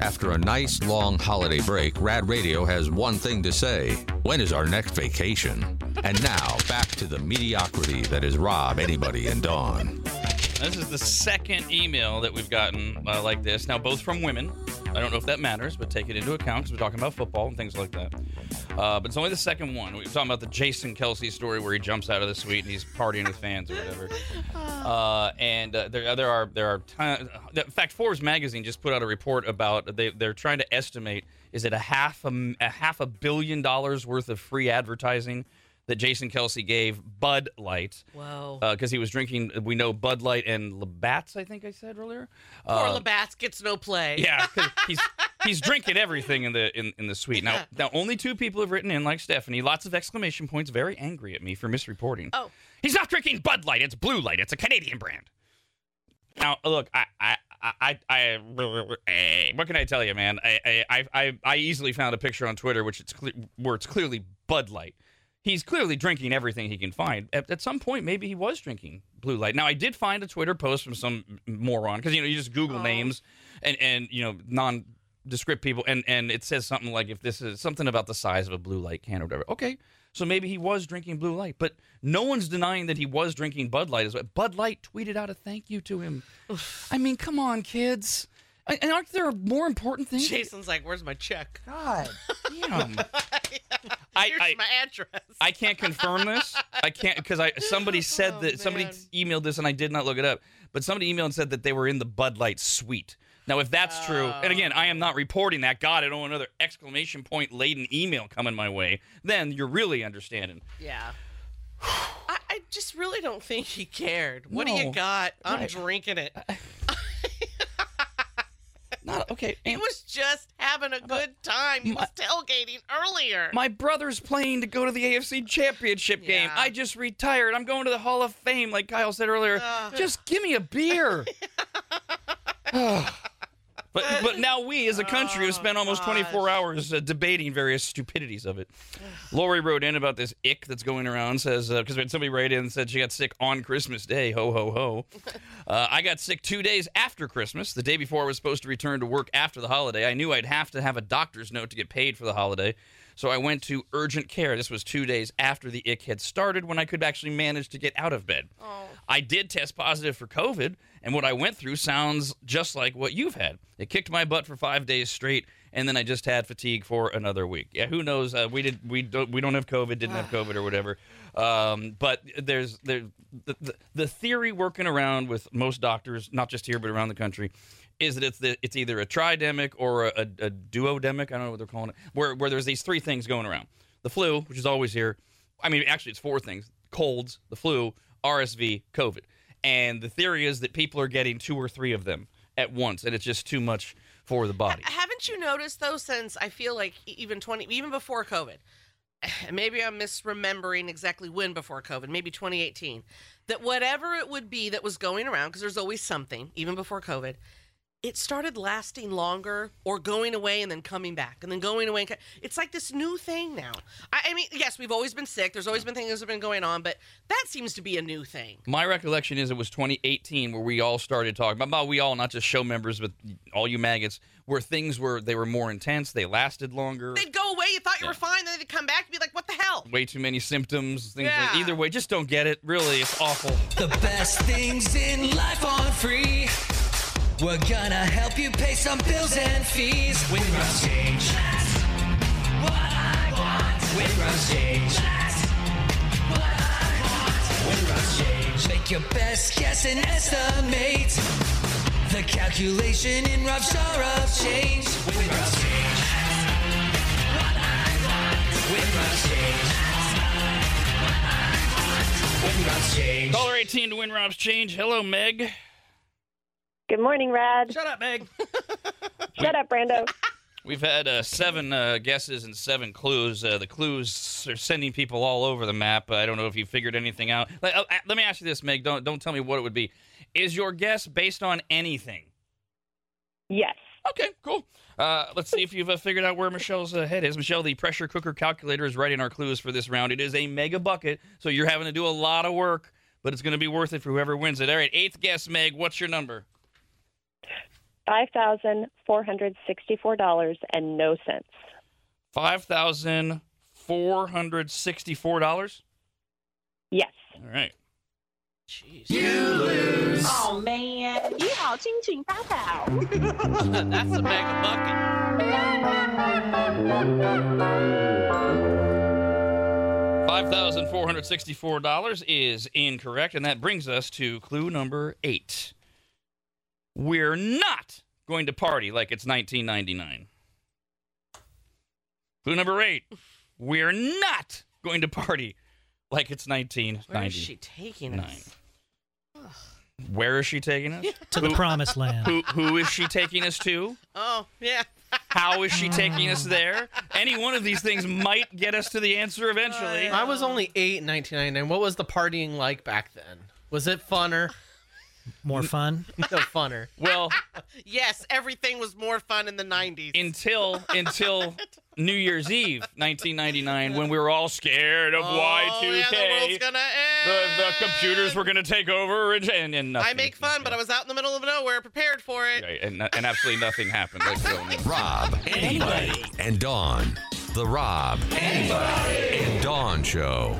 After a nice long holiday break, Rad Radio has one thing to say. When is our next vacation? And now, back to the mediocrity that is Rob, anybody, and Dawn. This is the second email that we've gotten uh, like this. Now, both from women. I don't know if that matters, but take it into account because we're talking about football and things like that. Uh, but it's only the second one. We're talking about the Jason Kelce story where he jumps out of the suite and he's partying with fans or whatever. Uh, and uh, there, there are there are ton- in fact, Forbes magazine just put out a report about they they're trying to estimate is it a half a, a half a billion dollars worth of free advertising that Jason Kelce gave Bud Light Whoa. because he was drinking. We know Bud Light and Labatt's. I think I said earlier. Poor Uh, Labatt's gets no play. Yeah, he's he's drinking everything in the in, in the suite. Now now only two people have written in like Stephanie. Lots of exclamation points, very angry at me for misreporting. Oh. He's not drinking Bud Light. It's Blue Light. It's a Canadian brand. Now look, I I I, I, I what can I tell you, man? I I I, I easily found a picture on Twitter which it's cle- where it's clearly Bud Light. He's clearly drinking everything he can find. At, at some point, maybe he was drinking blue light. Now, I did find a Twitter post from some moron because you know you just Google Oh. names and and you know nondescript people, and and it says something like if this is something about the size of a blue light can or whatever. Okay, so maybe he was drinking blue light, but no one's denying that he was drinking Bud Light. as well. Bud Light tweeted out a thank you to him. I mean, come on, kids. And and aren't there more important things? Jason's like, "Where's my check? God, damn. I- Here's I- my address." I can't confirm this. I can't because I somebody oh, said Oh, that somebody man. emailed this and I did not look it up. But somebody emailed and said that they were in the Bud Light suite. Now, if that's true, and again, I am not oh. reporting that. God, I don't want another exclamation point laden email coming my way. Then you're really understanding. Yeah. I, I just really don't think he cared. What do you got? I'm Right. drinking it. Not okay. He and was just having a good uh, time. He was tailgating earlier. my brother's playing to go to the AFC Championship game. Yeah. I just retired. I'm going to the Hall of Fame, like Kyle said earlier. Ugh. Just give me a beer. but but now we as a country have spent almost 24 hours uh, debating various stupidities of it. Lori wrote in about this ick that's going around. Says because somebody wrote in and said she got sick on Christmas Day. Ho ho ho. Uh, I got sick two days after Christmas, the day before I was supposed to return to work after the holiday. I knew I'd have to have a doctor's note to get paid for the holiday. So I went to urgent care. This was two days after the ick had started when I could actually manage to get out of bed. Oh. I did test positive for COVID, and what I went through sounds just like what you've had. It kicked my butt for five days straight, and then I just had fatigue for another week. Yeah, who knows? Uh, we did we don't we don't have COVID, didn't have COVID or whatever. Um, but there's there the, the the theory working around with most doctors, not just here but around the country, is that it's the, it's either a tridemic or a, a, a duodemic. I don't know what they're calling it. Where where there's these three things going around: the flu, which is always here. I mean, actually, it's four things: colds, the flu, RSV, COVID. And the theory is that people are getting two or three of them at once, and it's just too much for the body. Haven't you noticed though? Since I feel like even twenty, even before COVID, maybe I'm misremembering exactly when before COVID, maybe 2018, that whatever it would be that was going around, because there's always something, even before COVID, it started lasting longer or going away and then coming back and then going away. And co- it's like this new thing now. I, I mean, yes, we've always been sick. There's always been things that have been going on, but that seems to be a new thing. My recollection is it was 2018 where we all started talking about we all, not just show members, but all you maggots, where things were they were more intense, they lasted longer. They'd go away, you thought you Yeah. were fine, then they'd come back and be like, what the hell? Way too many symptoms. Things like, Yeah. either way, just don't get it. Really, it's awful. The best things in life are free. We're gonna help you pay some bills and fees. with Win Rob's change. That's what I want. Win Rob's change. That's what I want. Win Rob's change. Make your best guess and estimate. The calculation in rough jar of change. Win Rob's change. That's what I want. Win Rob's change. That's what I want. Win Rob's change. Caller 18 to win Rob's change. Hello, Meg. Good morning, Rad. Shut up, Meg. Shut up, Brando. We've had uh, seven uh, guesses and seven clues. Uh, the clues are sending people all over the map. I don't know if you figured anything out. Let, uh, let me ask you this, Meg. Don't don't tell me what it would be. Is your guess based on anything? Yes. Okay, cool. Uh, let's see if you've uh, figured out where Michelle's uh, head is. Michelle, the pressure cooker calculator is writing our clues for this round. It is a mega bucket, so you're having to do a lot of work, but it's going to be worth it for whoever wins it. All right, eighth guess, Meg. What's your number? Five thousand four hundred sixty-four dollars and no cents. Five thousand four hundred sixty-four dollars. Yes. All right. Jeez. You lose. Oh man. That's a mega bucket. Five thousand four hundred sixty-four dollars is incorrect, and that brings us to clue number eight. We're not going to party like it's 1999. Clue number eight. We're not going to party like it's 1999. Where is she taking us? Where is she taking us? to the promised land. who who is she taking us to? Oh, yeah. How is she taking us there? Any one of these things might get us to the answer eventually. I was only eight in 1999. What was the partying like back then? Was it funner? More fun. No, funner. Well, Yes, everything was more fun in the 90s. until until New Year's Eve, 1999, when we were all scared of oh, Y2K. Yeah, the world's gonna end. the computers were going to take over, and, and, and nothing. I make fun, but I was out in the middle of nowhere prepared for it. Right, and, and absolutely nothing happened. Let's go. Rob, anybody, and Dawn. The Rob, anybody, and Dawn Show.